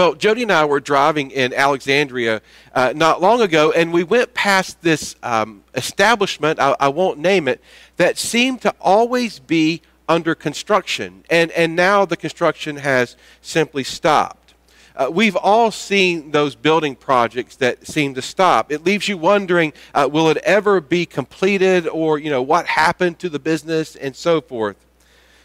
Well, Jody and I were driving in Alexandria uh, not long ago, and we went past this um, establishment, I, I won't name it, that seemed to always be under construction. And, and now the construction has simply stopped. Uh, we've all seen those building projects that seem to stop. It leaves you wondering uh, will it ever be completed or, you know, what happened to the business and so forth.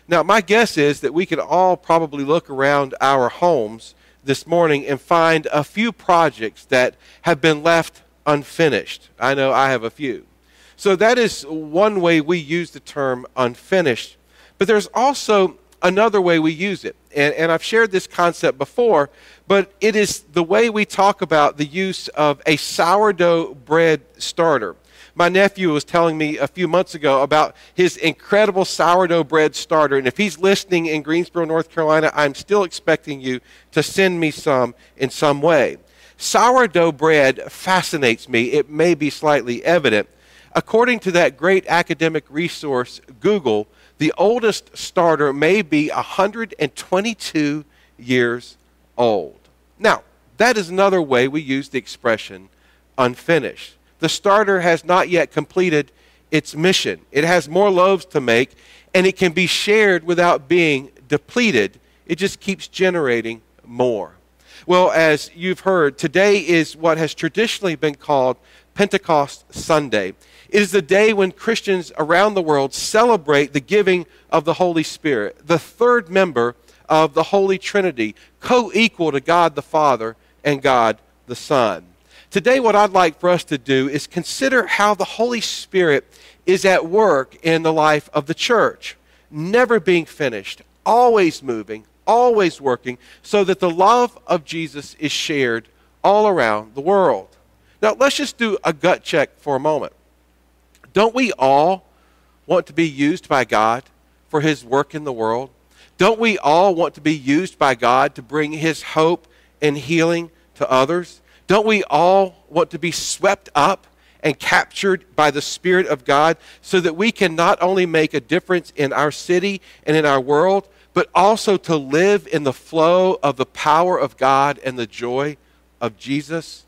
Now, my guess is that we could all probably look around our homes this morning and find a few projects that have been left unfinished. I know I have a few. So that is one way we use the term unfinished. But there's also another way we use it. And, and I've shared this concept before, but it is the way we talk about the use of a sourdough bread starter. My nephew was telling me a few months ago about his incredible sourdough bread starter. And if he's listening in Greensboro, North Carolina, I'm still expecting you to send me some in some way. Sourdough bread fascinates me. It may be slightly evident. According to that great academic resource, Google, the oldest starter may be 122 years old. Now, that is another way we use the expression unfinished the starter has not yet completed its mission. It has more loaves to make, and it can be shared without being depleted. It just keeps generating more. Well, as you've heard, today is what has traditionally been called Pentecost Sunday. It is the day when Christians around the world celebrate the giving of the Holy Spirit, the third member of the Holy Trinity, co equal to God the Father and God the Son. Today, what I'd like for us to do is consider how the Holy Spirit is at work in the life of the church, never being finished, always moving, always working, so that the love of Jesus is shared all around the world. Now, let's just do a gut check for a moment. Don't we all want to be used by God for His work in the world? Don't we all want to be used by God to bring His hope and healing to others? Don't we all want to be swept up and captured by the Spirit of God so that we can not only make a difference in our city and in our world, but also to live in the flow of the power of God and the joy of Jesus?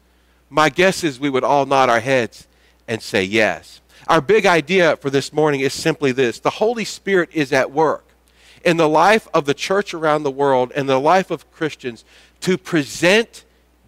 My guess is we would all nod our heads and say yes. Our big idea for this morning is simply this the Holy Spirit is at work in the life of the church around the world and the life of Christians to present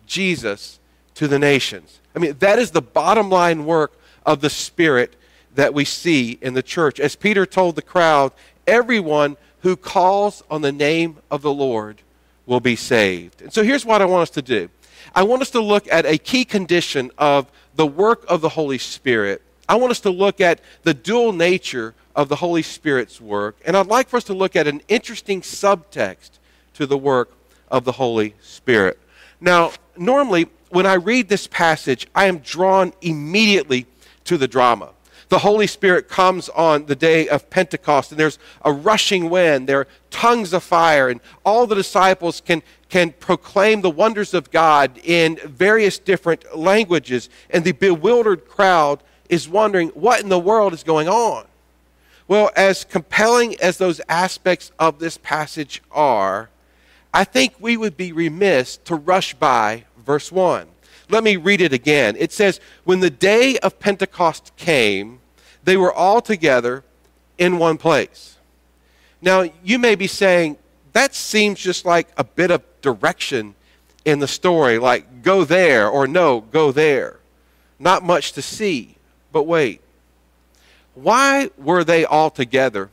Jesus to the nations. I mean, that is the bottom line work of the Spirit that we see in the church. As Peter told the crowd, everyone who calls on the name of the Lord will be saved. And so here's what I want us to do I want us to look at a key condition of the work of the Holy Spirit. I want us to look at the dual nature of the Holy Spirit's work. And I'd like for us to look at an interesting subtext to the work of the Holy Spirit. Now, normally, when I read this passage, I am drawn immediately to the drama. The Holy Spirit comes on the day of Pentecost, and there's a rushing wind, there are tongues of fire, and all the disciples can, can proclaim the wonders of God in various different languages, and the bewildered crowd is wondering what in the world is going on. Well, as compelling as those aspects of this passage are, I think we would be remiss to rush by verse 1. Let me read it again. It says, When the day of Pentecost came, they were all together in one place. Now, you may be saying, that seems just like a bit of direction in the story, like go there or no, go there. Not much to see. But wait, why were they all together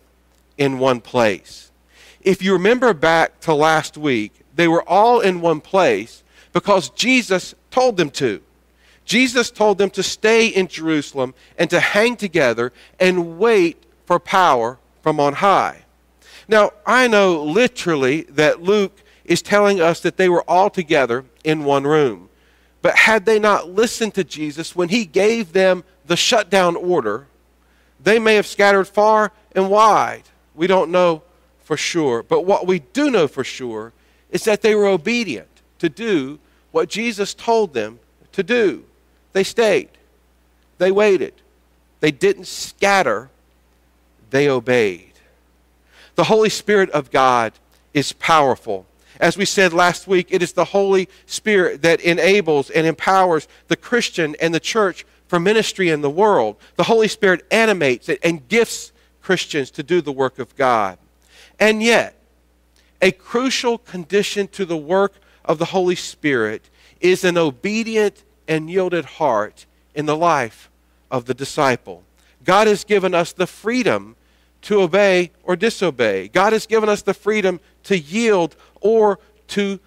in one place? If you remember back to last week, they were all in one place because Jesus told them to. Jesus told them to stay in Jerusalem and to hang together and wait for power from on high. Now, I know literally that Luke is telling us that they were all together in one room. But had they not listened to Jesus when he gave them the shutdown order, they may have scattered far and wide. We don't know for sure. But what we do know for sure is that they were obedient to do what Jesus told them to do. They stayed, they waited, they didn't scatter, they obeyed. The Holy Spirit of God is powerful. As we said last week, it is the Holy Spirit that enables and empowers the Christian and the church for ministry in the world. The Holy Spirit animates it and gifts Christians to do the work of God. And yet, a crucial condition to the work of the Holy Spirit is an obedient and yielded heart in the life of the disciple. God has given us the freedom to obey or disobey. God has given us the freedom to yield or to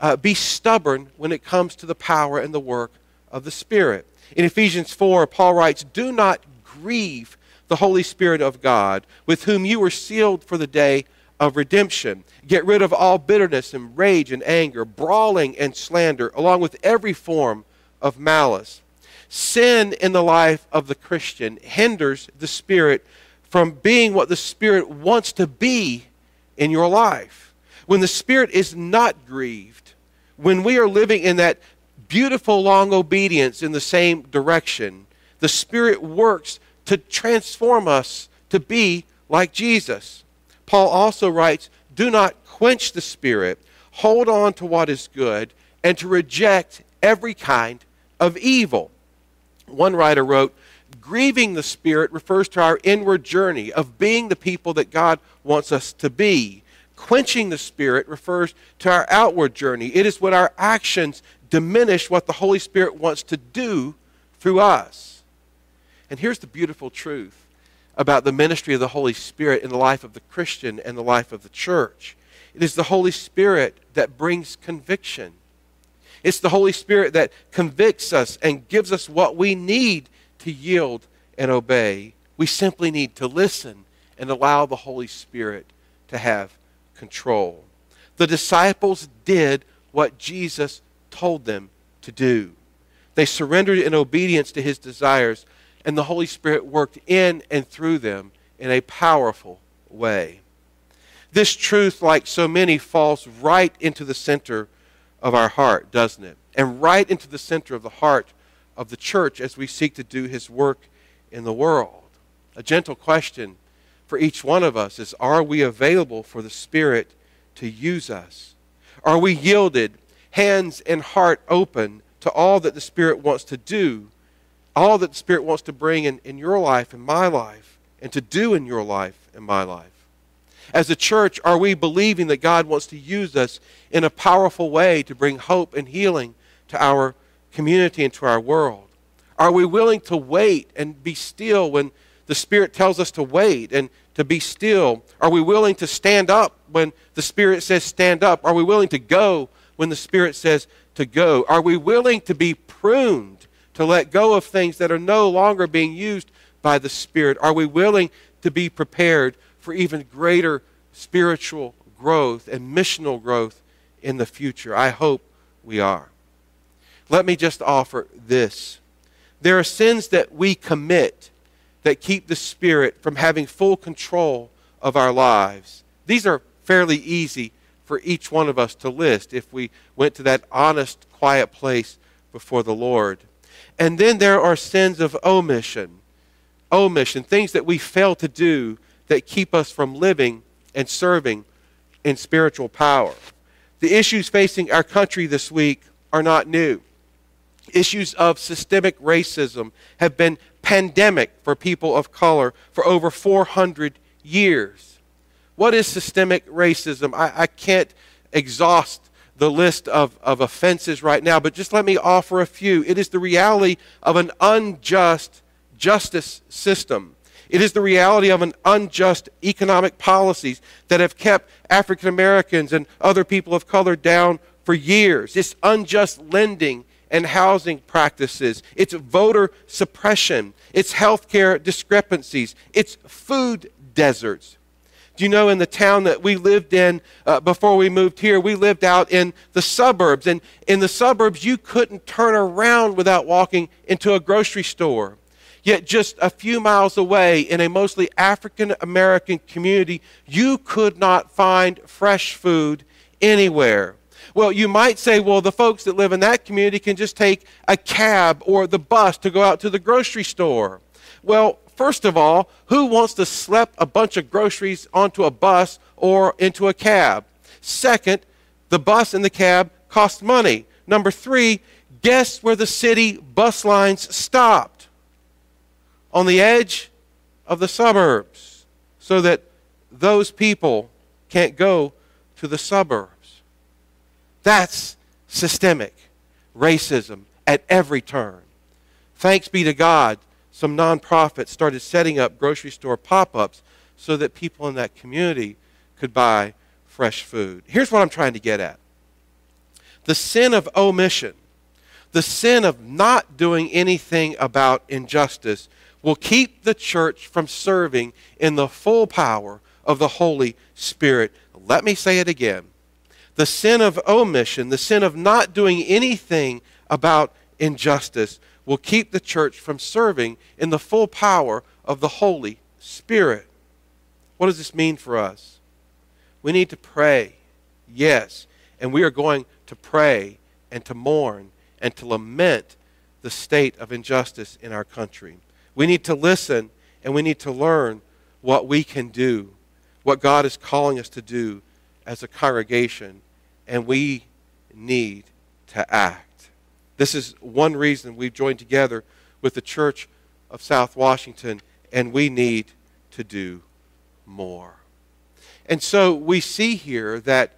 uh, be stubborn when it comes to the power and the work of the Spirit. In Ephesians 4, Paul writes, Do not grieve the Holy Spirit of God, with whom you were sealed for the day of redemption. Get rid of all bitterness and rage and anger, brawling and slander, along with every form of malice. Sin in the life of the Christian hinders the Spirit from being what the Spirit wants to be in your life. When the Spirit is not grieved, when we are living in that beautiful long obedience in the same direction, the Spirit works to transform us to be like Jesus. Paul also writes, Do not quench the Spirit, hold on to what is good, and to reject every kind of evil. One writer wrote, Grieving the Spirit refers to our inward journey of being the people that God wants us to be. Quenching the Spirit refers to our outward journey. It is when our actions diminish what the Holy Spirit wants to do through us. And here's the beautiful truth about the ministry of the Holy Spirit in the life of the Christian and the life of the church. It is the Holy Spirit that brings conviction. It's the Holy Spirit that convicts us and gives us what we need to yield and obey. We simply need to listen and allow the Holy Spirit to have control. The disciples did what Jesus told them to do. They surrendered in obedience to his desires and the Holy Spirit worked in and through them in a powerful way. This truth, like so many, falls right into the center of our heart, doesn't it? And right into the center of the heart of the church as we seek to do his work in the world. A gentle question for each one of us is Are we available for the Spirit to use us? Are we yielded, hands and heart open to all that the Spirit wants to do all that the Spirit wants to bring in, in your life and my life and to do in your life and my life. As a church, are we believing that God wants to use us in a powerful way to bring hope and healing to our community and to our world? Are we willing to wait and be still when the Spirit tells us to wait and to be still? Are we willing to stand up when the Spirit says stand up? Are we willing to go when the Spirit says to go? Are we willing to be pruned to let go of things that are no longer being used by the Spirit? Are we willing to be prepared for even greater spiritual growth and missional growth in the future? I hope we are. Let me just offer this. There are sins that we commit that keep the Spirit from having full control of our lives. These are fairly easy for each one of us to list if we went to that honest, quiet place before the Lord. And then there are sins of omission. Omission, things that we fail to do that keep us from living and serving in spiritual power. The issues facing our country this week are not new. Issues of systemic racism have been pandemic for people of color for over 400 years. What is systemic racism? I, I can't exhaust the list of, of offenses right now, but just let me offer a few. It is the reality of an unjust justice system. It is the reality of an unjust economic policies that have kept African Americans and other people of color down for years. It's unjust lending and housing practices. It's voter suppression. It's healthcare discrepancies. It's food deserts. Do you know in the town that we lived in uh, before we moved here, we lived out in the suburbs. And in the suburbs, you couldn't turn around without walking into a grocery store. Yet, just a few miles away, in a mostly African American community, you could not find fresh food anywhere. Well, you might say, well, the folks that live in that community can just take a cab or the bus to go out to the grocery store. Well, First of all, who wants to slap a bunch of groceries onto a bus or into a cab? Second, The bus and the cab cost money. Number three, guess where the city bus lines stopped? On the edge of the suburbs, so that those people can't go to the suburbs. That's systemic racism at every turn. Thanks be to God, some nonprofits started setting up grocery store pop ups so that people in that community could buy fresh food. Here's what I'm trying to get at the sin of omission, the sin of not doing anything about injustice, will keep the church from serving in the full power of the Holy Spirit. Let me say it again. The sin of omission, the sin of not doing anything about injustice, will keep the church from serving in the full power of the Holy Spirit. What does this mean for us? We need to pray, yes, and we are going to pray and to mourn and to lament the state of injustice in our country. We need to listen and we need to learn what we can do, what God is calling us to do as a congregation, and we need to act. This is one reason we've joined together with the Church of South Washington, and we need to do more. And so we see here that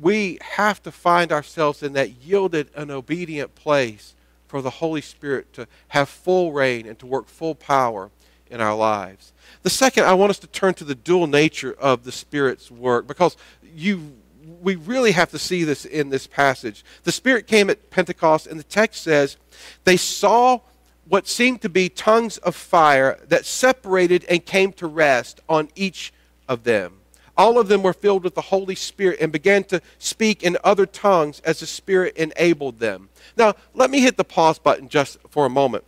we have to find ourselves in that yielded and obedient place for the Holy Spirit to have full reign and to work full power in our lives. The second, I want us to turn to the dual nature of the Spirit's work because you we really have to see this in this passage. The Spirit came at Pentecost, and the text says they saw what seemed to be tongues of fire that separated and came to rest on each of them. All of them were filled with the Holy Spirit and began to speak in other tongues as the Spirit enabled them. Now, let me hit the pause button just for a moment.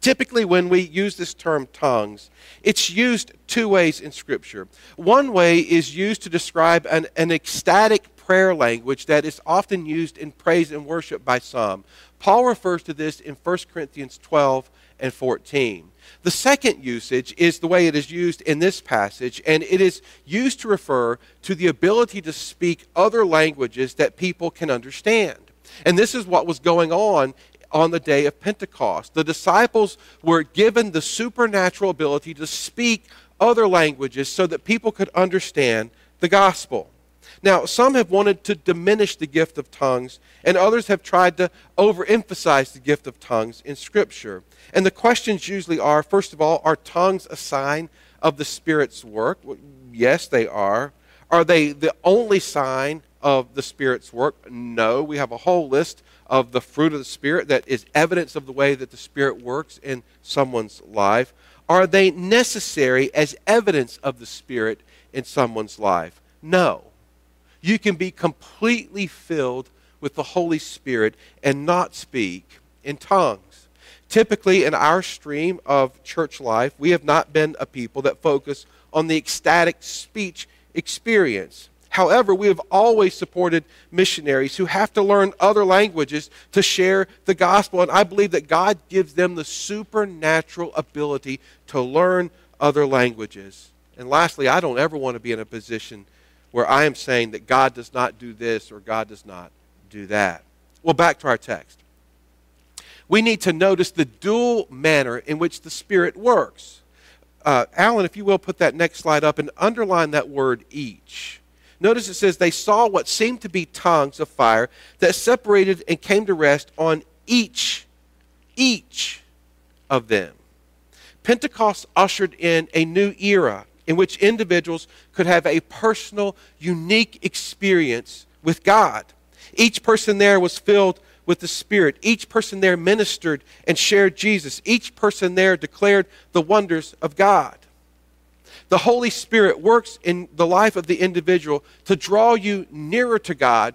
Typically, when we use this term tongues, it's used two ways in Scripture. One way is used to describe an, an ecstatic prayer language that is often used in praise and worship by some. Paul refers to this in 1 Corinthians 12 and 14. The second usage is the way it is used in this passage, and it is used to refer to the ability to speak other languages that people can understand. And this is what was going on on the day of Pentecost. The disciples were given the supernatural ability to speak other languages so that people could understand the gospel. Now, some have wanted to diminish the gift of tongues, and others have tried to overemphasize the gift of tongues in Scripture. And the questions usually are first of all, are tongues a sign of the Spirit's work? Yes, they are. Are they the only sign of the Spirit's work? No. We have a whole list of the fruit of the Spirit that is evidence of the way that the Spirit works in someone's life. Are they necessary as evidence of the Spirit in someone's life? No you can be completely filled with the Holy Spirit and not speak in tongues. Typically, in our stream of church life, we have not been a people that focus on the ecstatic speech experience. However, we have always supported missionaries who have to learn other languages to share the gospel. And I believe that God gives them the supernatural ability to learn other languages. And lastly, I don't ever want to be in a position where I am saying that God does not do this or God does not do that. Well, back to our text. We need to notice the dual manner in which the Spirit works. Uh, Alan, if you will, put that next slide up and underline that word each. Notice it says, They saw what seemed to be tongues of fire that separated and came to rest on each, each of them. Pentecost ushered in a new era in which individuals could have a personal, unique experience with God. Each person there was filled with the Spirit. Each person there ministered and shared Jesus. Each person there declared the wonders of God. The Holy Spirit works in the life of the individual to draw you nearer to God,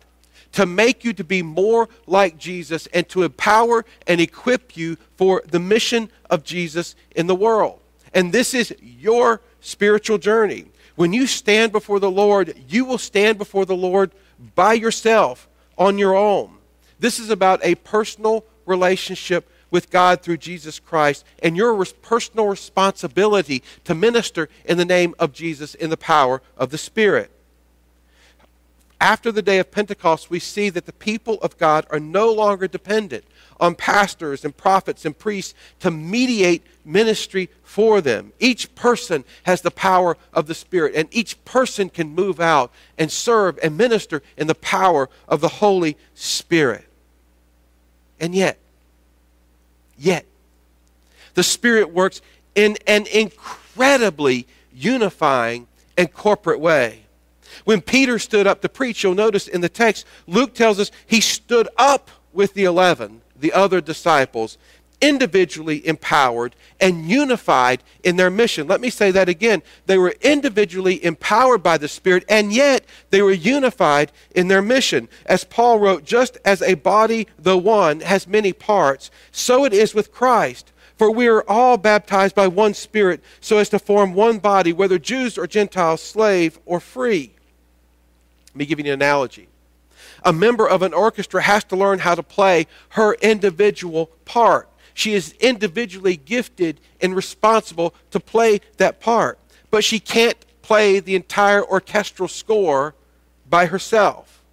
to make you to be more like Jesus, and to empower and equip you for the mission of Jesus in the world. And this is your spiritual journey. When you stand before the Lord, you will stand before the Lord by yourself on your own. This is about a personal relationship with God through Jesus Christ and your personal responsibility to minister in the name of Jesus in the power of the Spirit. after the day of Pentecost, we see that the people of God are no longer dependent on pastors and prophets and priests to mediate ministry for them. Each person has the power of the Spirit, and each person can move out and serve and minister in the power of the Holy Spirit. And yet, yet, the Spirit works in an incredibly unifying and corporate way. When Peter stood up to preach, you'll notice in the text, Luke tells us he stood up with the eleven the other disciples individually empowered and unified in their mission. Let me say that again. They were individually empowered by the Spirit, and yet they were unified in their mission. As Paul wrote, just as a body, the one, has many parts, so it is with Christ. For we are all baptized by one Spirit, so as to form one body, whether Jews or Gentiles, slave or free. Let me give you an analogy a member of an orchestra has to learn how to play her individual part. She is individually gifted and responsible to play that part, but she can't play the entire orchestral score by herself.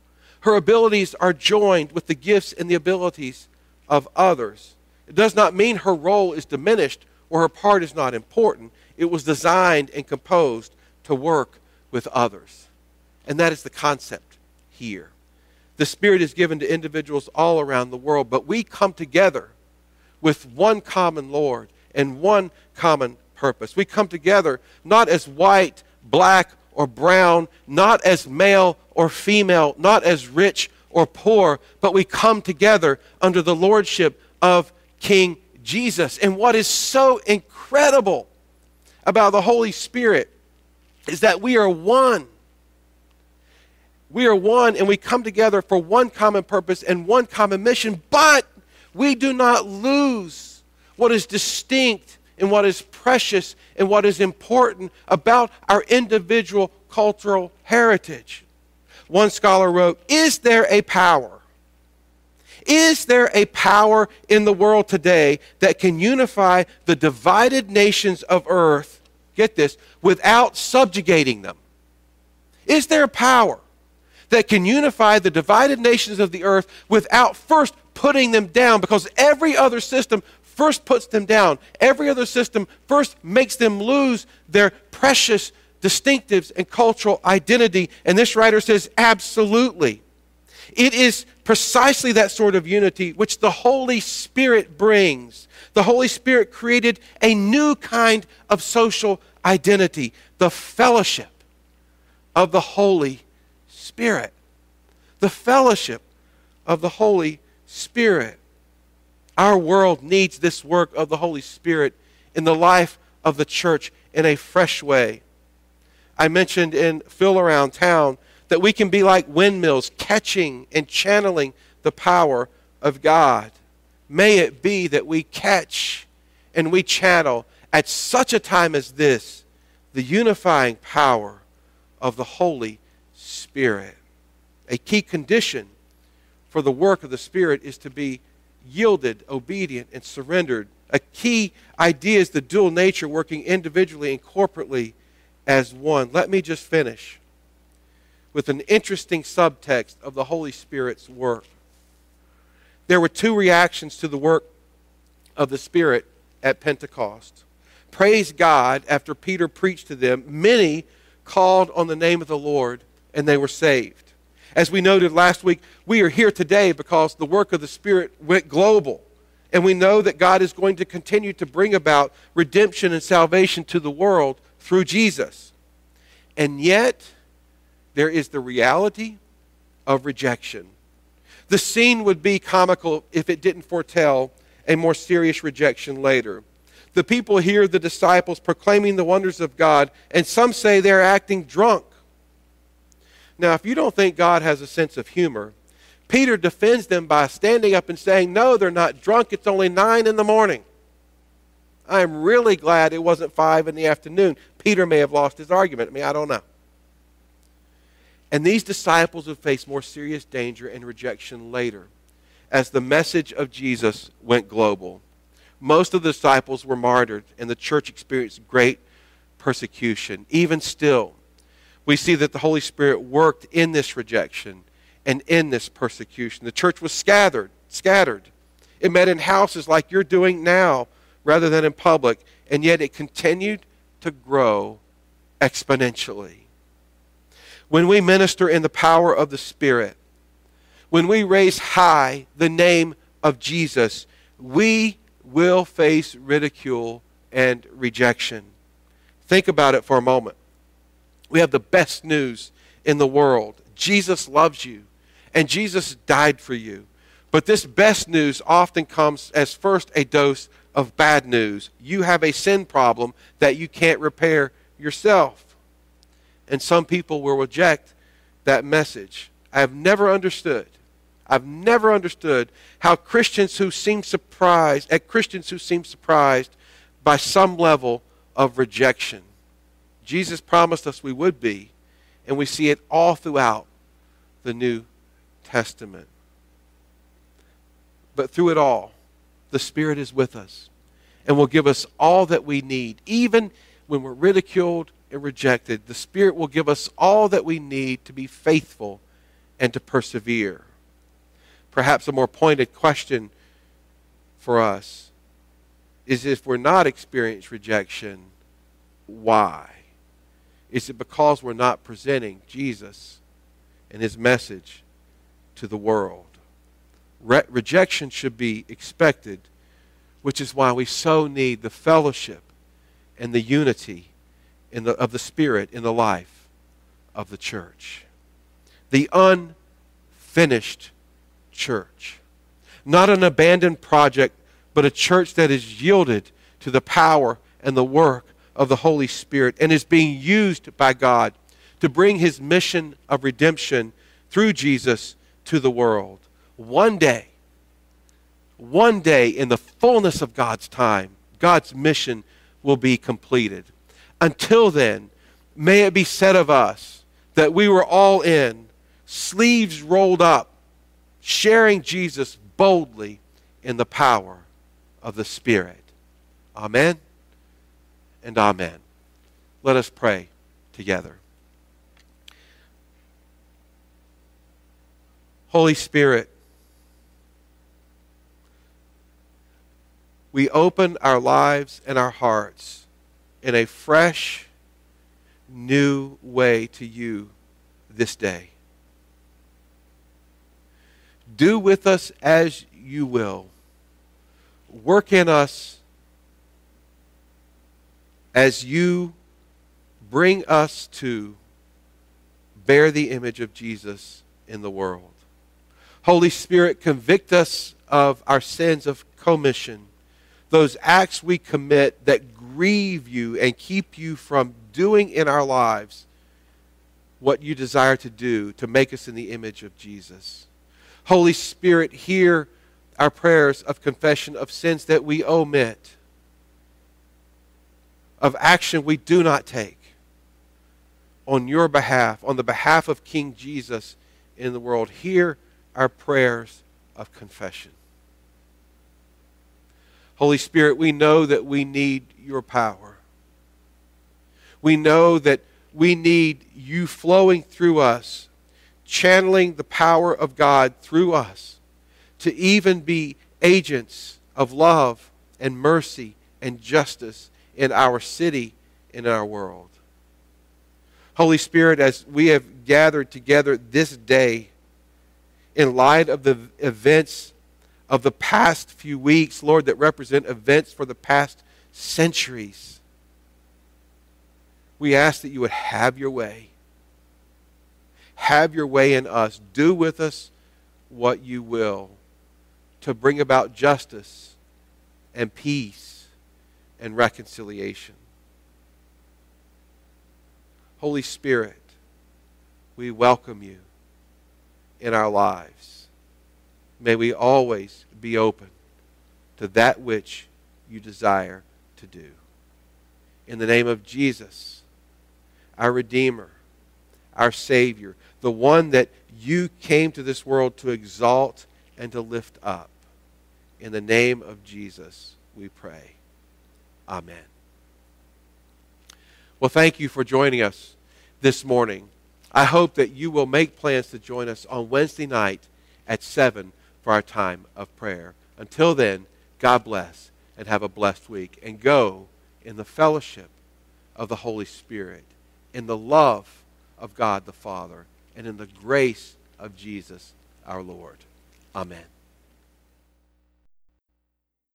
Her abilities are joined with the gifts and the abilities of others. It does not mean her role is diminished or her part is not important. It was designed and composed to work with others. And that is the concept here. The Spirit is given to individuals all around the world, but we come together with one common Lord and one common purpose. We come together not as white, black, or brown, not as male or female, not as rich or poor, but we come together under the lordship of King Jesus. And what is so incredible about the Holy Spirit is that we are one. We are one and we come together for one common purpose and one common mission, but we do not lose what is distinct and what is precious and what is important about our individual cultural heritage. One scholar wrote, Is there a power? Is there a power in the world today that can unify the divided nations of earth, get this, without subjugating them? Is there a power? that can unify the divided nations of the earth without first putting them down because every other system first puts them down. Every other system first makes them lose their precious distinctives and cultural identity. And this writer says, absolutely. It is precisely that sort of unity which the Holy Spirit brings. The Holy Spirit created a new kind of social identity, the fellowship of the Holy Spirit, the fellowship of the Holy Spirit. Our world needs this work of the Holy Spirit in the life of the church in a fresh way. I mentioned in Phil Around Town that we can be like windmills, catching and channeling the power of God. May it be that we catch and we channel at such a time as this the unifying power of the Holy Spirit. A key condition for the work of the Spirit is to be yielded, obedient, and surrendered. A key idea is the dual nature working individually and corporately as one. Let me just finish with an interesting subtext of the Holy Spirit's work. There were two reactions to the work of the Spirit at Pentecost. Praise God, after Peter preached to them, many called on the name of the Lord and they were saved. As we noted last week, we are here today because the work of the Spirit went global. And we know that God is going to continue to bring about redemption and salvation to the world through Jesus. And yet, there is the reality of rejection. The scene would be comical if it didn't foretell a more serious rejection later. The people hear the disciples proclaiming the wonders of God, and some say they're acting drunk. Now, if you don't think God has a sense of humor, Peter defends them by standing up and saying, No, they're not drunk. It's only nine in the morning. I'm really glad it wasn't five in the afternoon. Peter may have lost his argument. I mean, I don't know. And these disciples would face more serious danger and rejection later as the message of Jesus went global. Most of the disciples were martyred, and the church experienced great persecution. Even still, we see that the Holy Spirit worked in this rejection and in this persecution. The church was scattered, scattered. It met in houses like you're doing now rather than in public, and yet it continued to grow exponentially. When we minister in the power of the Spirit, when we raise high the name of Jesus, we will face ridicule and rejection. Think about it for a moment. We have the best news in the world. Jesus loves you, and Jesus died for you. But this best news often comes as first a dose of bad news. You have a sin problem that you can't repair yourself. And some people will reject that message. I have never understood. I've never understood how Christians who seem surprised, at Christians who seem surprised by some level of rejection. Jesus promised us we would be, and we see it all throughout the New Testament. But through it all, the Spirit is with us and will give us all that we need. Even when we're ridiculed and rejected, the Spirit will give us all that we need to be faithful and to persevere. Perhaps a more pointed question for us is if we're not experiencing rejection, why? Is it because we're not presenting Jesus and his message to the world? Re- rejection should be expected, which is why we so need the fellowship and the unity in the, of the Spirit in the life of the church. The unfinished church. Not an abandoned project, but a church that is yielded to the power and the work of the Holy Spirit and is being used by God to bring his mission of redemption through Jesus to the world. One day, one day in the fullness of God's time, God's mission will be completed. Until then, may it be said of us that we were all in, sleeves rolled up, sharing Jesus boldly in the power of the Spirit. Amen and amen. Let us pray together. Holy Spirit, we open our lives and our hearts in a fresh, new way to you this day. Do with us as you will. Work in us as you bring us to bear the image of Jesus in the world. Holy Spirit, convict us of our sins of commission, those acts we commit that grieve you and keep you from doing in our lives what you desire to do to make us in the image of Jesus. Holy Spirit, hear our prayers of confession of sins that we omit of action we do not take on your behalf, on the behalf of King Jesus in the world. Hear our prayers of confession. Holy Spirit, we know that we need your power. We know that we need you flowing through us, channeling the power of God through us to even be agents of love and mercy and justice in our city, in our world. Holy Spirit, as we have gathered together this day, in light of the events of the past few weeks, Lord, that represent events for the past centuries, we ask that you would have your way. Have your way in us. Do with us what you will to bring about justice and peace and reconciliation. Holy Spirit, we welcome you in our lives. May we always be open to that which you desire to do. In the name of Jesus, our Redeemer, our Savior, the one that you came to this world to exalt and to lift up. In the name of Jesus, we pray. Amen. Well, thank you for joining us this morning. I hope that you will make plans to join us on Wednesday night at 7 for our time of prayer. Until then, God bless and have a blessed week. And go in the fellowship of the Holy Spirit, in the love of God the Father, and in the grace of Jesus our Lord. Amen.